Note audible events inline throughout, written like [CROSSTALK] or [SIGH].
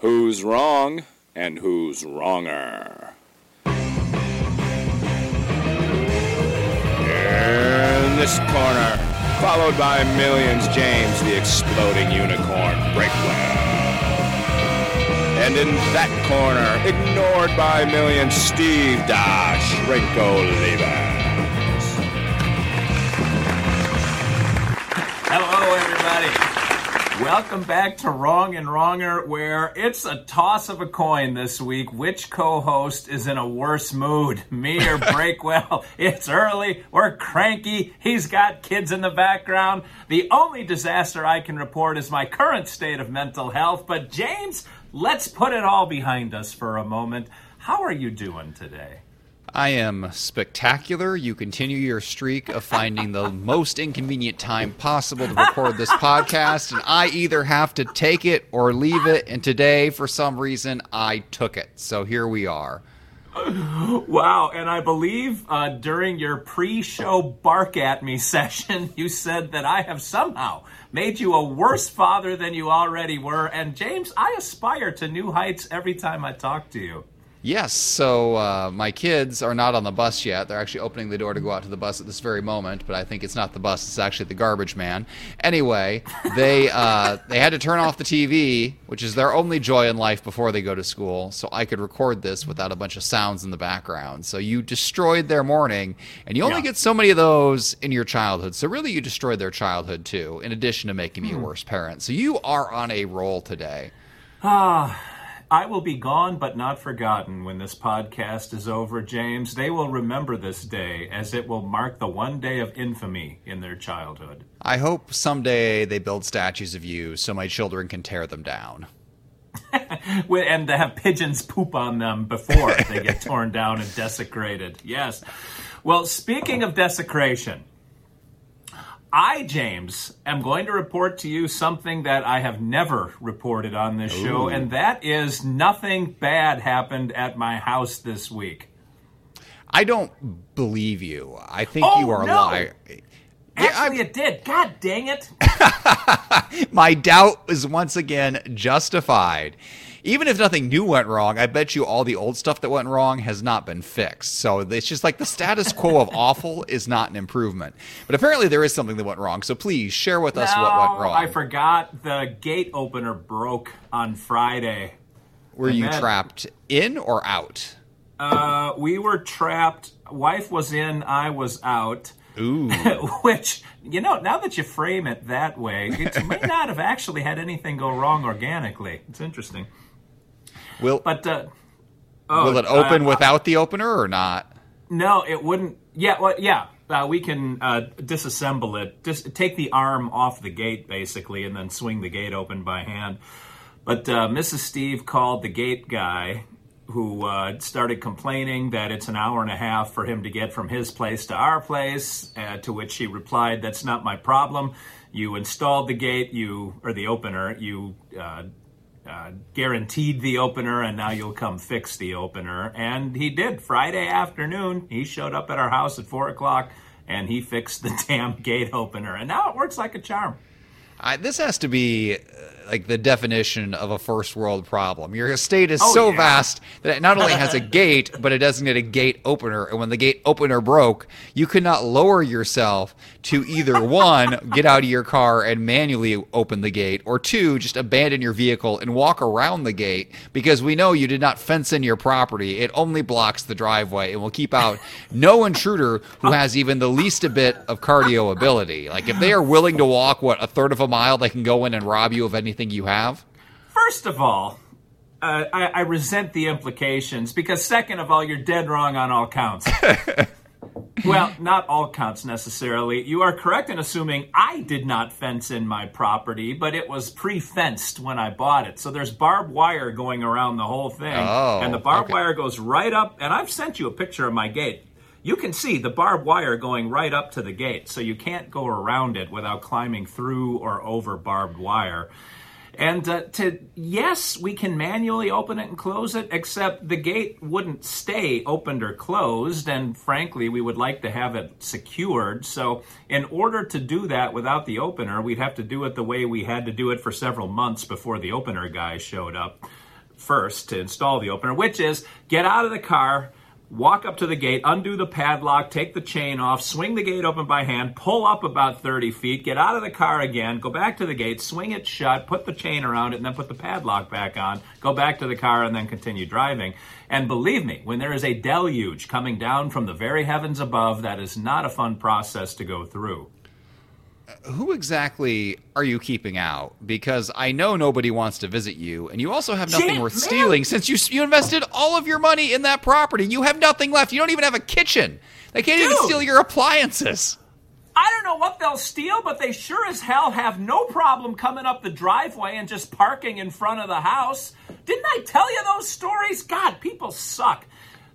Who's wrong and who's wronger? In this corner, followed by millions, James the exploding unicorn Breakwell. And in that corner, ignored by millions, Steve Dash Levens. Hello, everybody. Welcome back to Wrong and Wronger, where it's a toss of a coin this week. Which co host is in a worse mood, me or [LAUGHS] Breakwell? it's early, we're cranky, he's got kids in the background. The only disaster I can report is my current state of mental health. But, James, let's put it all behind us for a moment. How are you doing today? I am spectacular. You continue your streak of finding the most inconvenient time possible to record this podcast, and I either have to take it or leave it. And today, for some reason, I took it. So here we are. Wow, and I believe uh, during your pre show bark at me [LAUGHS] session, you said that I have somehow made you a worse father than you already were. And James, I aspire to new heights every time I talk to you. Yes, so uh, my kids are not on the bus yet. They're actually opening the door to go out to the bus at this very moment, but I think it's not the bus; it's actually the garbage man. Anyway, they [LAUGHS] uh, they had to turn off the TV, which is their only joy in life before they go to school, so I could record this without a bunch of sounds in the background. So you destroyed their morning, and you only Yeah. get so many of those in your childhood. So really, you destroyed their childhood too, in addition to making me a worse parent. So you are on a roll today. I will be gone but not forgotten when this podcast is over, James. They will remember this day as it will mark the one day of infamy in their childhood. I hope someday they build statues of you so my children can tear them down. [LAUGHS] And to have pigeons poop on them before they get [LAUGHS] torn down and desecrated. Yes. Well, speaking of desecration, I, James, am going to report to you something that I have never reported on this show, and that is nothing bad happened at my house this week. I don't believe you. I think Oh, you are no. lying. Actually, it did. God dang it. [LAUGHS] My doubt was once again justified. Even if nothing new went wrong, I bet you all the old stuff that went wrong has not been fixed. So it's just like the status quo of [LAUGHS] awful is not an improvement. But apparently there is something that went wrong. So please share with us what went wrong. I forgot the gate opener broke on Friday. Were you that- trapped in or out? Uh, we were trapped. Wife was in, I was out. Ooh. [LAUGHS] Which, you know, now that you frame it that way, it may [LAUGHS] not have actually had anything go wrong organically. It's interesting. Will But, uh, oh, will it open uh, without the opener or not? No, it wouldn't. Yeah, well, yeah. Uh, we can uh, disassemble it. Just take the arm off the gate, basically, and then swing the gate open by hand. But uh, Mrs. Steve called the gate guy, who uh, started complaining that it's an hour and a half for him to get from his place to our place. Uh, to which he replied, "That's not my problem. You installed the gate, you or the opener. You." Uh, uh, guaranteed the opener, and now you'll come fix the opener. And he did. Friday afternoon, he showed up at our house at four o'clock, and he fixed the [LAUGHS] damn gate opener. And now it works like a charm. I, this has to be uh, like the definition of a first world problem. Your estate is Oh, so yeah. vast that it not only has a [LAUGHS] gate, but it doesn't get a gate opener. And when the gate opener broke, you could not lower yourself to either [LAUGHS] one, get out of your car and manually open the gate, or two, just abandon your vehicle and walk around the gate because we know you did not fence in your property. It only blocks the driveway and will keep out no intruder who has even the least a bit of cardio ability. Like if they are willing to walk, what, a third of a mile, they can go in and rob you of anything you have? First of all, uh, I, I resent the implications because, second of all, you're dead wrong on all counts. [LAUGHS] well, not all counts necessarily. You are correct in assuming I did not fence in my property, but it was pre fenced when I bought it. So there's barbed wire going around the whole thing. Oh, and the barbed okay. wire goes right up, and I've sent you a picture of my gate. You can see the barbed wire going right up to the gate, so you can't go around it without climbing through or over barbed wire. And uh, to yes, we can manually open it and close it, except the gate wouldn't stay opened or closed. And frankly, we would like to have it secured. So, in order to do that without the opener, we'd have to do it the way we had to do it for several months before the opener guy showed up. first to install the opener, which is get out of the car, walk up to the gate, undo the padlock, take the chain off, swing the gate open by hand, pull up about 30 feet, get out of the car again, go back to the gate, swing it shut, put the chain around it, and then put the padlock back on, go back to the car, and then continue driving. And believe me, when there is a deluge coming down from the very heavens above, that is not a fun process to go through who exactly are you keeping out? Because I know nobody wants to visit you, and you also have nothing worth man. stealing since you you invested all of your money in that property. You have nothing left. You don't even have a kitchen. They can't even steal your appliances. I don't know what they'll steal, but they sure as hell have no problem coming up the driveway and just parking in front of the house. Didn't I tell you those stories? God, people suck.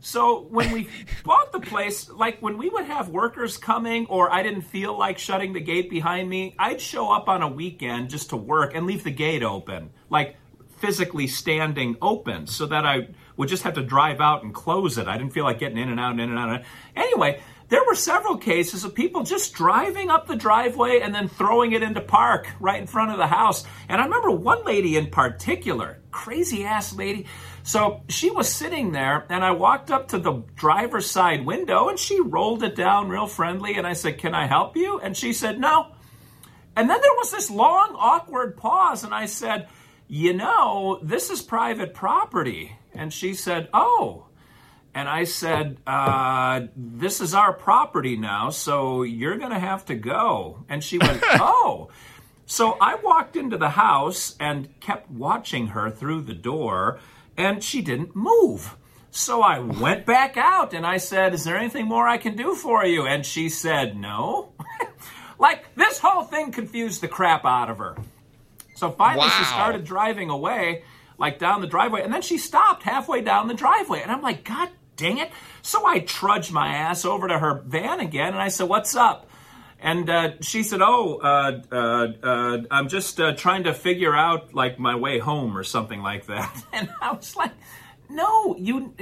So when we bought the place, like when we would have workers coming or I didn't feel like shutting the gate behind me, I'd show up on a weekend just to work and leave the gate open. Like physically standing open so that I would just have to drive out and close it. I didn't feel like getting in and out and in and out. Anyway, there were several cases of people just driving up the driveway and then throwing it into park right in front of the house. And I remember one lady in particular, crazy ass lady. So she was sitting there, and I walked up to the driver's side window, and she rolled it down real friendly. And I said, Can I help you? And she said, No. And then there was this long, awkward pause, and I said, You know, this is private property. And she said, Oh. And I said, uh, This is our property now, so you're going to have to go. And she went, [LAUGHS] Oh. So I walked into the house and kept watching her through the door, and she didn't move. So I went back out and I said, Is there anything more I can do for you? And she said, No. [LAUGHS] like, this whole thing confused the crap out of her. So finally, she started driving away, like down the driveway, and then she stopped halfway down the driveway. And I'm like, God dang it. So I trudged my ass over to her van again, and I said, What's up? And uh, she said, "Oh, uh, uh, uh, I'm just uh, trying to figure out like my way home or something like that." [LAUGHS] And I was like, "No, you."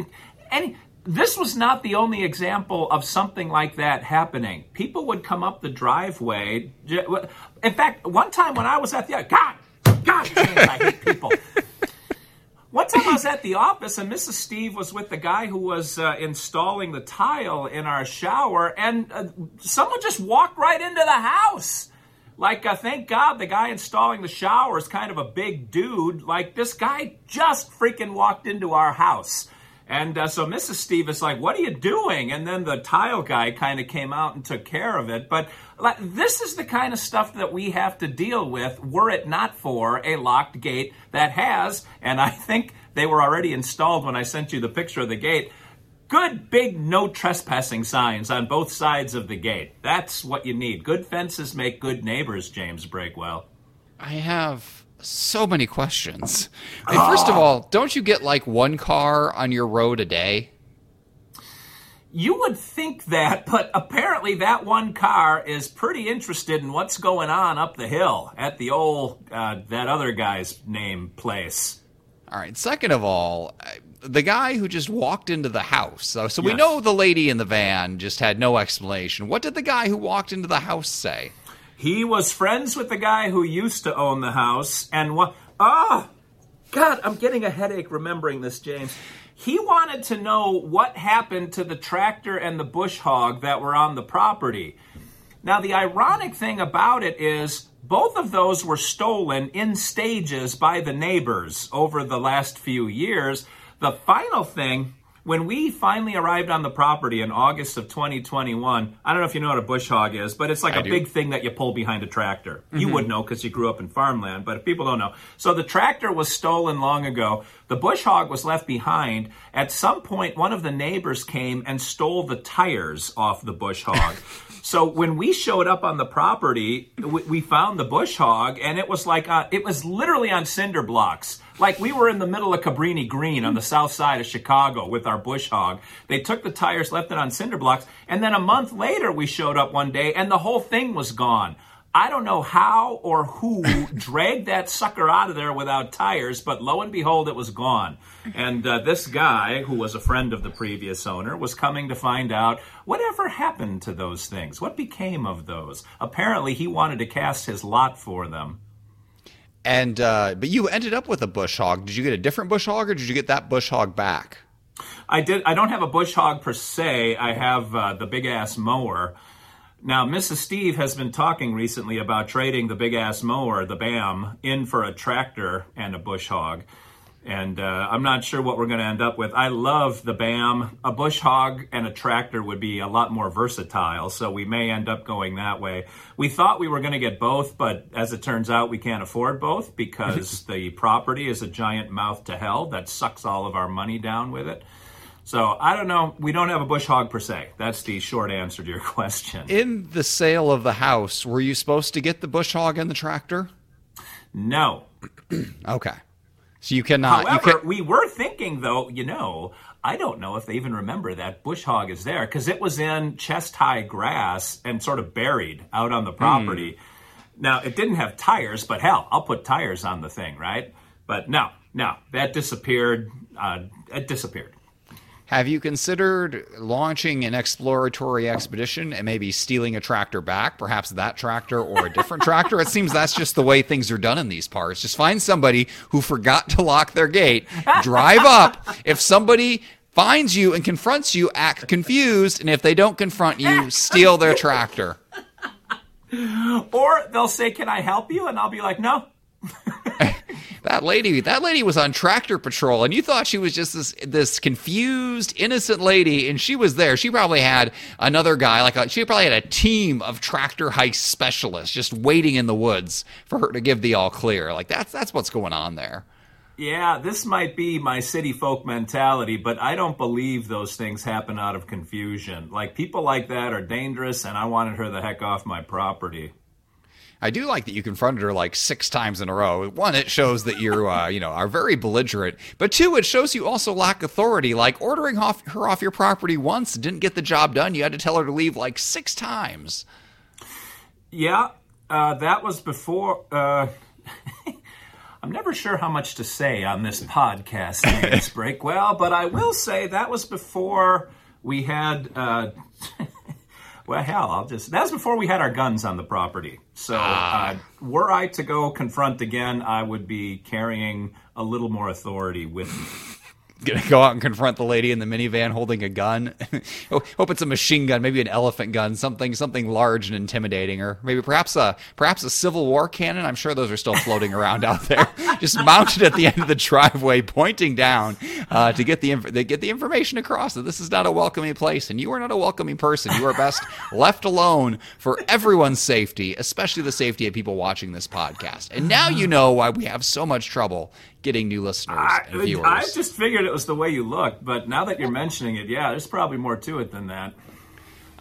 And this was not the only example of something like that happening. People would come up the driveway. In fact, one time when I was at the God, God, [LAUGHS] I hate people. One time I was [LAUGHS] at the office and Mrs. Steve was with the guy who was uh, installing the tile in our shower, and uh, someone just walked right into the house. Like, uh, thank God the guy installing the shower is kind of a big dude. Like, this guy just freaking walked into our house. And uh, so Mrs. Steve is like, What are you doing? And then the tile guy kind of came out and took care of it. But like, this is the kind of stuff that we have to deal with were it not for a locked gate that has, and I think they were already installed when I sent you the picture of the gate. Good big no trespassing signs on both sides of the gate. That's what you need. Good fences make good neighbors, James Breakwell. I have so many questions. I mean, First of all, don't you get like one car on your road a day? You would think that, but apparently that one car is pretty interested in what's going on up the hill at the old uh, that other guy's name place. All right. Second of all, the guy who just walked into the house. So, so we know the lady in the van just had no explanation. What did the guy who walked into the house say? He was friends with the guy who used to own the house, and what? Ah, God, I'm getting a headache remembering this, James. He wanted to know what happened to the tractor and the bush hog that were on the property. Now, the ironic thing about it is both of those were stolen in stages by the neighbors over the last few years. The final thing, when we finally arrived on the property in August of 2021, I don't know if you know what a bush hog is, but it's like I a do. big thing that you pull behind a tractor. You would know because you grew up in farmland, but if people don't know. So the tractor was stolen long ago. The bush hog was left behind. At some point, one of the neighbors came and stole the tires off the bush hog. [LAUGHS] So when we showed up on the property, we, we found the bush hog, and it was like uh, it was literally on cinder blocks. Like we were in the middle of Cabrini Green on the south side of Chicago with our bush hog. They took the tires, left it on cinder blocks, and then a month later we showed up one day, and the whole thing was gone. I don't know how or who [LAUGHS] dragged that sucker out of there without tires, but lo and behold, it was gone. And uh, this guy, who was a friend of the previous owner, was coming to find out whatever happened to those things. What became of those? Apparently, he wanted to cast his lot for them. And uh, but you ended up with a bush hog. Did you get a different bush hog, or did you get that bush hog back? I did. I don't have a bush hog per se. I have uh, the big ass mower. Now, Mrs. Steve has been talking recently about trading the big ass mower, the BAM, in for a tractor and a bush hog. And uh, I'm not sure what we're going to end up with. I love the BAM. A bush hog and a tractor would be a lot more versatile, so we may end up going that way. We thought we were going to get both, but as it turns out, we can't afford both because [LAUGHS] the property is a giant mouth to hell that sucks all of our money down with it. So I don't know. We don't have a bush hog per se. That's the short answer to your [LAUGHS] question. In the sale of the house, were you supposed to get the bush hog and the tractor? No. [CLEARS THROAT] Okay. So you cannot. However, you can, we were thinking, though, you know, I don't know if they even remember that bush hog is there because it was in chest high grass and sort of buried out on the property. Now, it didn't have tires, but hell, I'll put tires on the thing, right? But no, no, that disappeared. Uh, it disappeared. Have you considered launching an exploratory expedition and maybe stealing a tractor back, perhaps that tractor or a different [LAUGHS] tractor? It seems that's just the way things are done in these parts. Just find somebody who forgot to lock their gate, drive up. If somebody finds you and confronts you, act confused, and if they don't confront you, steal their tractor. Or they'll say, Can I help you? And I'll be like, No. [LAUGHS] That lady, that lady was on tractor patrol, and you thought she was just this this confused, innocent lady, and she was there. She probably had another guy, like a, she probably had a team of tractor heist specialists just waiting in the woods for her to give the all clear. Like that's that's what's going on there. Yeah, this might be my city folk mentality, but I don't believe those things happen out of confusion. Like, people like that are dangerous, and I wanted her the heck off my property. I do like that you confronted her like six times in a row. One, it shows that you, uh, you know, are very belligerent. But two, it shows you also lack authority. Like ordering off her off your property once didn't get the job done. You had to tell her to leave like six times. Yeah, uh, that was before. Uh, [LAUGHS] I'm never sure how much to say on this podcast, [LAUGHS] Breakwell, but I will say that was before we had. Uh, [LAUGHS] well, hell, I'll just. That was before we had our guns on the property. So, uh, were I to go confront again, I would be carrying a little more authority with me. Gonna go out and confront the lady in the minivan holding a gun. [LAUGHS] Hope it's a machine gun, maybe an elephant gun, something something large and intimidating, or maybe perhaps a perhaps a Civil War cannon. I'm sure those are still floating around out there, [LAUGHS] just mounted at the end of the driveway, pointing down uh, to get the inf- to get the information across that this is not a welcoming place, and you are not a welcoming person. You are best [LAUGHS] left alone for everyone's safety, especially the safety of people watching this podcast. And now you know why we have so much trouble getting new listeners and I, viewers. I just figured it was the way you looked, but now that you're mentioning it, yeah, there's probably more to it than that.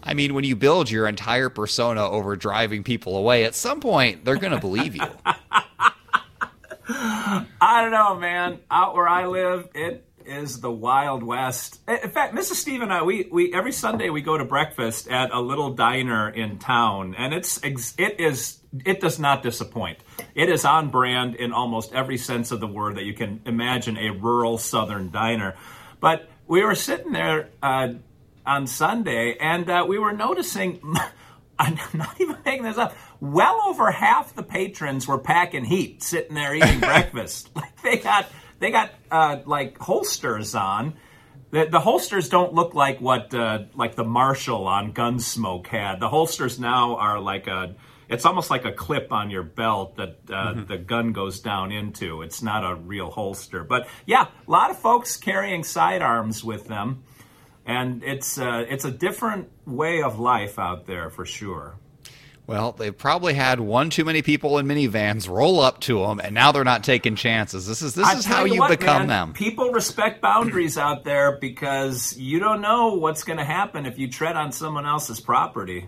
I mean, when you build your entire persona over driving people away, at some point they're going to believe you. [LAUGHS] I don't know, man. Out where I live, it is the Wild West. In fact, Mrs. Steve and I, we, we every Sunday we go to breakfast at a little diner in town, and it's it is it does not disappoint. It is on brand in almost every sense of the word that you can imagine a rural Southern diner. But we were sitting there uh, on Sunday, and uh, we were noticing. [LAUGHS] I'm not even making this up. Well over half the patrons were packing heat, sitting there eating [LAUGHS] breakfast. [LAUGHS] Like they got they got uh, like holsters on. The, the holsters don't look like what uh, like the Marshall on Gunsmoke had. The holsters now are like a. It's almost like a clip on your belt that uh, the gun goes down into. It's not a real holster, but yeah, a lot of folks carrying sidearms with them, and it's uh, it's a different way of life out there for sure. Well, they've probably had one too many people in minivans roll up to them, and now they're not taking chances. This is this I is how you what, become man, them. People respect boundaries out there because you don't know what's going to happen if you tread on someone else's property.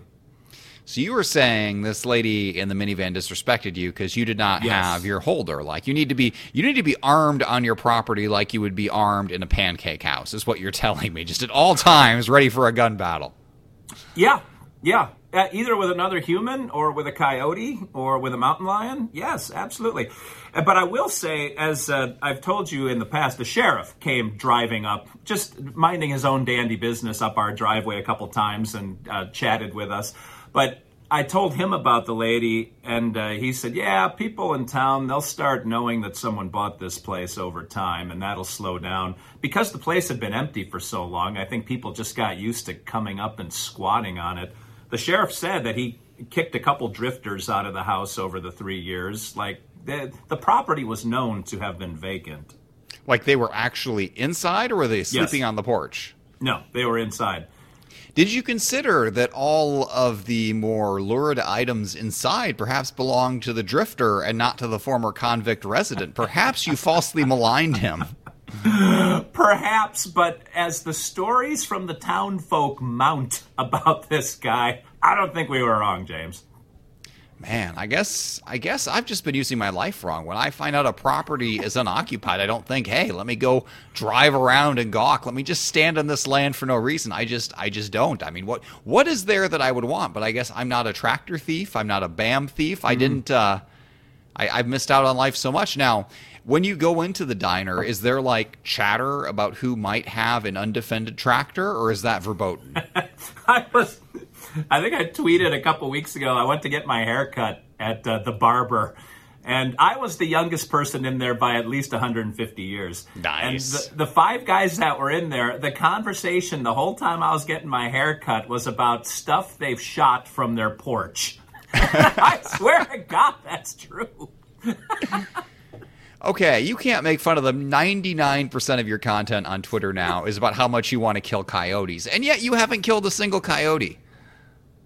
So you were saying this lady in the minivan disrespected you because you did not Yes. have your holder. Like you need to be you need to be armed on your property like you would be armed in a pancake house. Is what you're [LAUGHS] telling me. Just at all times, ready for a gun battle. Yeah, yeah. Uh, either with another human or with a coyote or with a mountain lion. Yes, absolutely. Uh, But I will say, as uh, I've told you in the past, the sheriff came driving up, just minding his own dandy business up our driveway a couple times and uh, chatted with us. But I told him about the lady, and uh, he said, "Yeah, people in town they'll start knowing that someone bought this place over time, and that'll slow down because the place had been empty for so long. I think people just got used to coming up and squatting on it." The sheriff said that he kicked a couple drifters out of the house over the three years. Like the the property was known to have been vacant. Like they were actually inside, or were they sleeping on the porch? No, they were inside. Did you consider that all of the more lurid items inside perhaps belonged to the drifter and not to the former convict resident? Perhaps you falsely maligned him. [GASPS] Perhaps, but as the stories from the town folk mount [LAUGHS] about this guy, I don't think we were wrong, James. Man, I guess I guess I've just been using my life wrong. When I find out a property is [LAUGHS] unoccupied, I don't think, "Hey, let me go drive around and gawk. Let me just stand on this land for no reason." I just I just don't. I mean, what what is there that I would want? But I guess I'm not a tractor thief. I'm not a BAM thief. I didn't uh I, I've missed out on life so much. Now, when you go into the diner, is there like chatter about who might have an undefended tractor, or is that verboten? [LAUGHS] I was, I think I tweeted a couple weeks ago. I went to get my hair cut at uh, the barber, and I was the youngest person in there by at least 150 years. Nice. And the, the five guys that were in there, the conversation the whole time I was getting my hair cut was about stuff they've shot from their porch. [LAUGHS] I swear to God, that's true. [LAUGHS] Okay, you can't make fun of them. 99% of your content on Twitter now is about how much you want to kill coyotes, and yet you haven't killed a single coyote.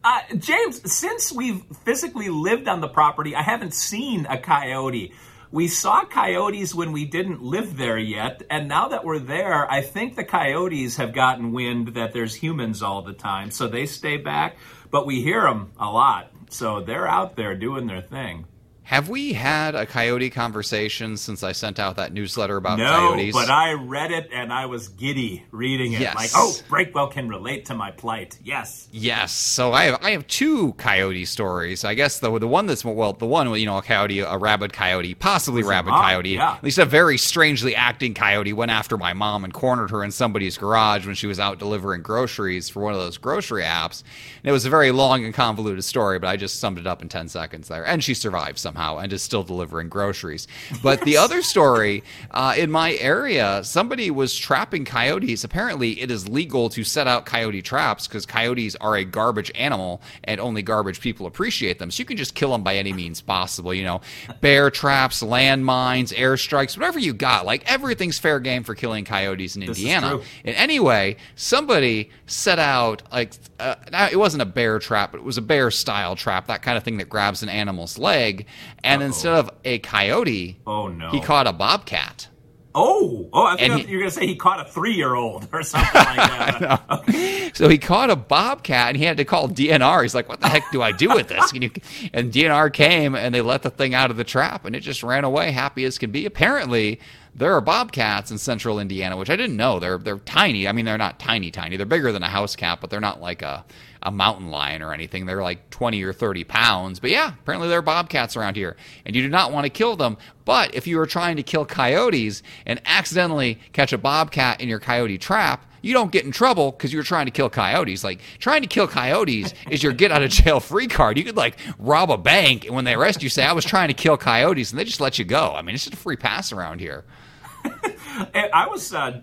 Uh, James, since we've physically lived on the property, I haven't seen a coyote. We saw coyotes when we didn't live there yet, and now that we're there, I think the coyotes have gotten wind that there's humans all the time, so they stay back, but we hear them a lot. So they're out there doing their thing. Have we had a coyote conversation since I sent out that newsletter about No, coyotes? but I read it and I was giddy reading it. Yes. Like, oh, Breakwell can relate to my plight. Yes. Yes, so I have I have two coyote stories. I guess the the one that's well the one you know a coyote a rabid coyote possibly rabid mom, coyote yeah. at least a very strangely acting coyote went after my mom and cornered her in somebody's garage when she was out delivering groceries for one of those grocery apps. And it was a very long and convoluted story, but I just summed it up in ten seconds there. And she survived somehow and is still delivering groceries. But the other story uh, in my area, somebody was trapping coyotes. Apparently, it is legal to set out coyote traps because coyotes are a garbage animal and only garbage people appreciate them. So you can just kill them by any means possible. You know, bear traps, landmines, airstrikes, whatever you got. Like everything's fair game for killing coyotes in Indiana. And anyway, somebody set out like uh, it wasn't a bear trap, but it was a bear style trap, that kind of thing that grabs an animal's leg. And instead of a coyote, Oh, no. he caught a bobcat. Oh, oh, I think he- you're going to say he caught a three year old or [LAUGHS] something like that. [LAUGHS] Okay. So he caught a bobcat and he had to call DNR. He's like, "What the heck do I do with this?" Can you, [LAUGHS] and DNR came and they let the thing out of the trap and it just ran away, happy as can be. Apparently, there are bobcats in central Indiana, which I didn't know. They're they're tiny. I mean, they're not tiny, tiny. They're bigger than a house cat, but they're not like a a mountain lion or anything. They're like 20 or 30 pounds. But yeah, apparently there are bobcats around here. And you do not want to kill them. But if you are trying to kill coyotes and accidentally catch a bobcat in your coyote trap, you don't get in trouble because you're trying to kill coyotes. Like trying to kill coyotes is your get out of jail free card. You could like rob a bank and when they arrest you, say I was trying to kill coyotes, and they just let you go. I mean, it's just a free pass around here. [LAUGHS] I was uh,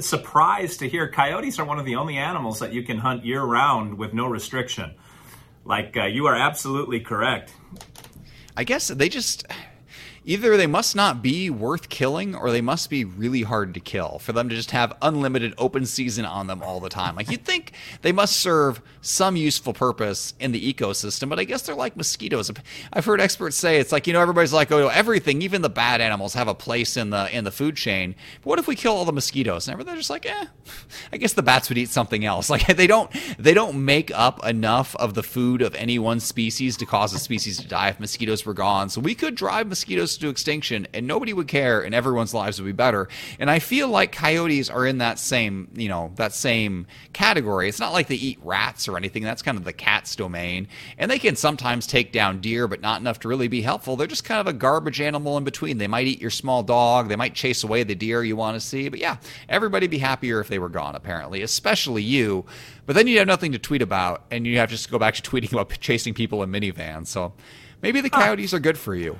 surprised to hear coyotes are one of the only animals that you can hunt year round with no restriction. Like, uh, you are absolutely correct. I guess they just either they must not be worth killing or they must be really hard to kill for them to just have unlimited open season on them all the time. Like you'd think they must serve some useful purpose in the ecosystem, but I guess they're like mosquitoes. I've heard experts say it's like, you know, everybody's like, oh, everything, even the bad animals have a place in the in the food chain. But what if we kill all the mosquitoes? And they're just like, eh, I guess the bats would eat something else. [LAUGHS] Like they don't they don't make up enough of the food of any one species to cause a species to die if mosquitoes were gone. So we could drive mosquitoes to extinction and nobody would care and everyone's lives would be better. And I feel like coyotes are in that same, you know, that same category. It's not like they eat rats or anything. That's kind of the cat's domain. And they can sometimes take down deer, but not enough to really be helpful. They're just kind of a garbage animal in between. They might eat your small dog. They might chase away the deer you want to see. But yeah, everybody'd be happier if they were gone, apparently, especially you. But then you'd have nothing to tweet about, and you have to just go back to tweeting about [LAUGHS] chasing people in minivans. So maybe the coyotes are good for you.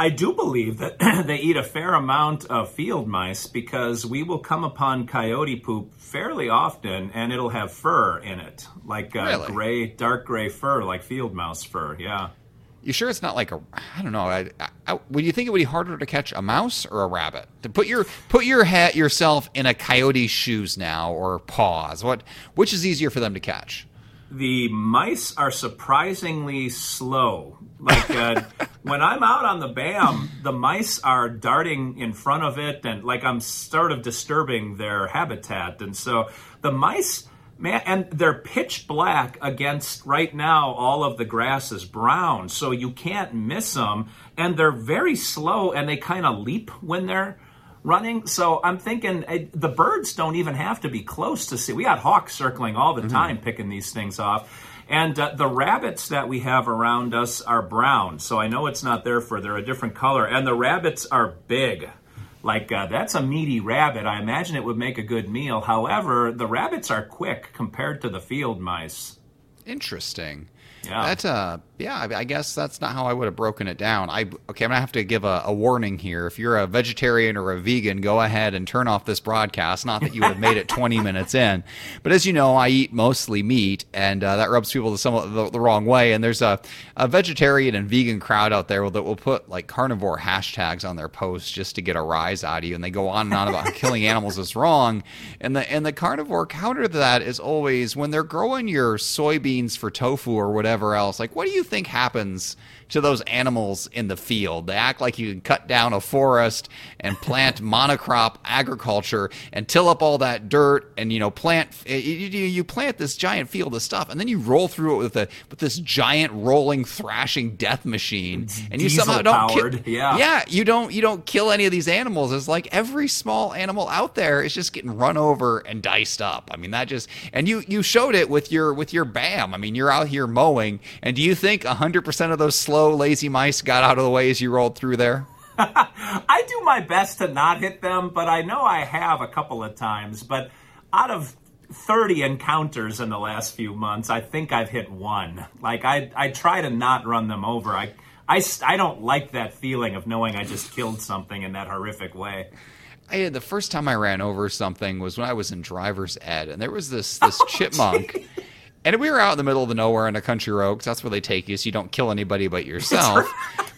I do believe that [CLEARS THROAT] they eat a fair amount of field mice because we will come upon coyote poop fairly often and it'll have fur in it, like uh, Really? gray, dark gray fur, like field mouse fur. Yeah. You sure it's not like a? I don't know. I, I, would you think it would be harder to catch a mouse or a rabbit? To put your put your hat yourself in a coyote's shoes now or paws. What which is easier for them to catch? The mice are surprisingly slow. Like uh, [LAUGHS] when I'm out on the BAM, the mice are darting in front of it, and like I'm sort of disturbing their habitat. And so the mice, man, and they're pitch black against right now, all of the grass is brown, so you can't miss them. And they're very slow, and they kind of leap when they're running. So I'm thinking eh, the birds don't even have to be close to see. We got hawks circling all the time, picking these things off. And uh, the rabbits that we have around us are brown, so I know it's not their fur. They're a different color, and the rabbits are big. Like uh, that's a meaty rabbit. I imagine it would make a good meal. However, the rabbits are quick compared to the field mice. Interesting. Yeah. That uh yeah, I, I guess that's not how I would have broken it down. I okay, I'm gonna have to give a, a warning here. If you're a vegetarian or a vegan, go ahead and turn off this broadcast. Not that you would have made it 20 [LAUGHS] minutes in, but as you know, I eat mostly meat, and uh, that rubs people the the, the wrong way. And there's a, a vegetarian and vegan crowd out there that will put like carnivore hashtags on their posts just to get a rise out of you, and they go on and on about how killing animals is wrong. And the and the carnivore counter to that is always when they're growing your soybeans for tofu or whatever else. Like, what do you think happens to those animals in the field? They act like you can cut down a forest and plant [LAUGHS] monocrop agriculture and till up all that dirt and you know plant eh, you, you plant this giant field of stuff and then you roll through it with a with this giant rolling thrashing death machine and you somehow don't kill, Diesel-powered, yeah. yeah you don't you don't kill any of these animals it's like every small animal out there is just getting run over and diced up i mean that just and you you showed it with your with your bam i mean you're out here mowing and do you think 100% of those slow lazy mice got out of the way as you rolled through there [LAUGHS] I do my best to not hit them, but I know I have a couple of times. But out of 30 encounters in the last few months, I think I've hit one. Like, I, I try to not run them over. I, I, I don't like that feeling of knowing I just killed something in that horrific way. I uh, the first time I ran over something was when I was in driver's ed, and there was this this [LAUGHS] oh, chipmunk, and we were out in the middle of the nowhere in a country road because that's where they take you, so you don't kill anybody but yourself.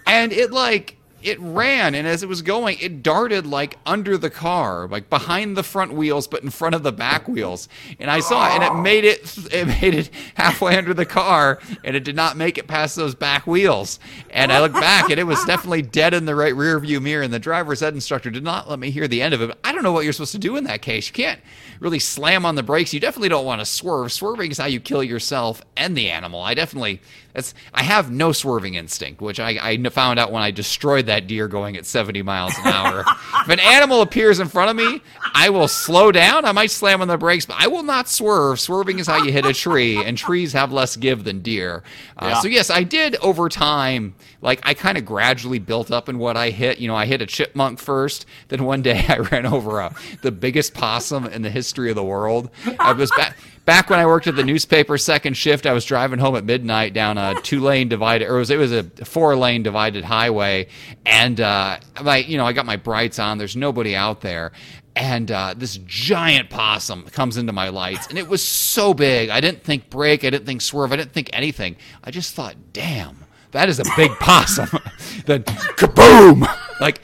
and it like it ran, and as it was going, it darted like under the car, like behind the front wheels, but in front of the back wheels. And I saw it, and it made it [LAUGHS] it made it halfway under the car, and it did not make it past those back wheels. And I looked back, and it was definitely dead in the right rear view mirror. And the driver's ed instructor did not let me hear the end of it. I don't know what you're supposed to do in that case. You can't really slam on the brakes. You definitely don't want to swerve. Swerving is how you kill yourself and the animal. I definitely that's I have no swerving instinct, which I, I found out when I destroyed that deer going at 70 miles an hour. if an animal appears in front of me, I will slow down. I might slam on the brakes, but I will not swerve. Swerving is how you hit a tree, and trees have less give than deer. Uh, Yeah. So yes, I did over time. Like I kind of gradually built up in what I hit. You know, I hit a chipmunk first. Then one day [LAUGHS] I ran over a, the biggest possum in the history of the world. I was back. Back when I worked at the newspaper second shift, I was driving home at midnight down a two lane divided, or it was it was a four lane divided highway, and uh, my you know I got my brights on. There's nobody out there, and uh, this giant possum comes into my lights, and it was so big. I didn't think brake, I didn't think swerve, I didn't think anything. I just thought, damn, that is a big possum. [LAUGHS] then kaboom! Like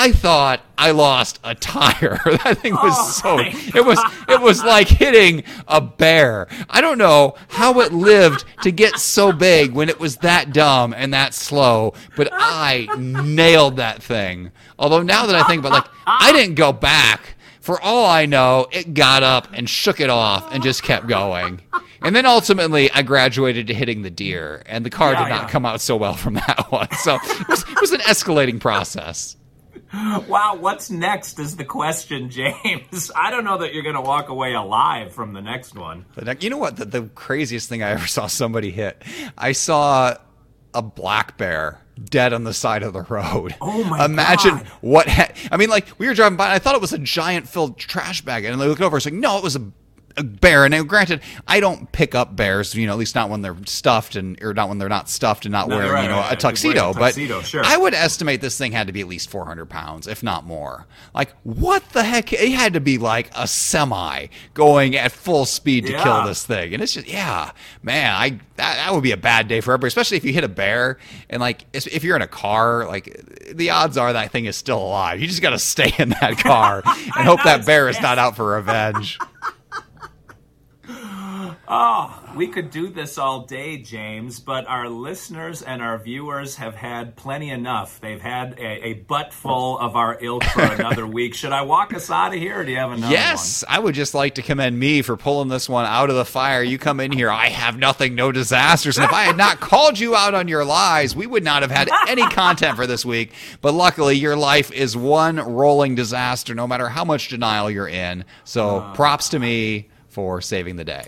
I thought I lost a tire. [LAUGHS] that thing was Oh, so it was it was like hitting a bear. I don't know how it lived to get so big when it was that dumb and that slow, but I nailed that thing. Although now that I think about it, like I didn't go back For all I know, it got up and shook it off and just kept going. And then ultimately, I graduated to hitting the deer, and the car Yeah, did not yeah. come out so well from that [LAUGHS] one. So it was, it was an escalating process. [GASPS] Wow, what's next is the question, [LAUGHS] James. I don't know that you're going to walk away alive from the next one. The you know what? The, the craziest thing I [LAUGHS] ever saw somebody hit. I saw a black bear dead on the side of the road. Oh my Imagine God. what. Ha- I mean, like we were driving by, and I thought it was a giant filled trash bag, and I looked over, it's like, no, it was a. A bear, and now, granted, I don't pick up bears. You know, at least not when they're stuffed, and or not when they're not stuffed and not No, wearing, right, you know, right, a tuxedo. A tuxedo, but sure. I would estimate this thing had to be at least 400 pounds, if not more. Like, what the heck? It had to be like a semi going at full speed to Yeah. kill this thing. And it's just, yeah, man, I that, that would be a bad day for everybody, especially if you hit a bear and like if if you're in a car, like the odds are that thing is still alive. You just got to stay in that [LAUGHS] car and hope that bear is not out for revenge. [LAUGHS] Oh, we could do this all day, James, but our listeners and our viewers have had plenty enough. They've had a, a butt full of our ilk for [LAUGHS] another week. Should I walk us out of here, or do you have another Yes, I would just like to commend me for pulling this one out of the fire. You come in here, I have nothing, no disasters. And if I had not [LAUGHS] called you out on your lies, we would not have had any content for this week. But luckily, your life is one rolling disaster, no matter how much denial you're in. So ah. props to me for saving the day.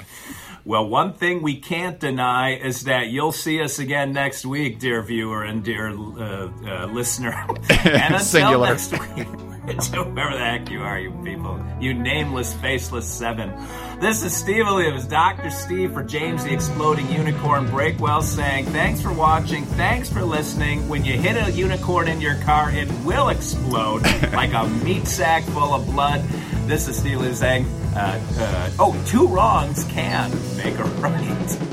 Well, one thing we can't deny is that you'll see us again next week, dear viewer and dear uh, uh, listener. [LAUGHS] and until Singular. next week, [LAUGHS] whoever the heck you are, you people, you nameless, faceless seven. This is Steve Olives, Dr. Steve for James the Exploding Unicorn Breakwell saying, thanks for watching, thanks for listening. When you hit a unicorn in your car, it will explode [LAUGHS] like a meat sack full of blood. This is Steve Olives saying, uh, uh, oh, two wrongs can make a right.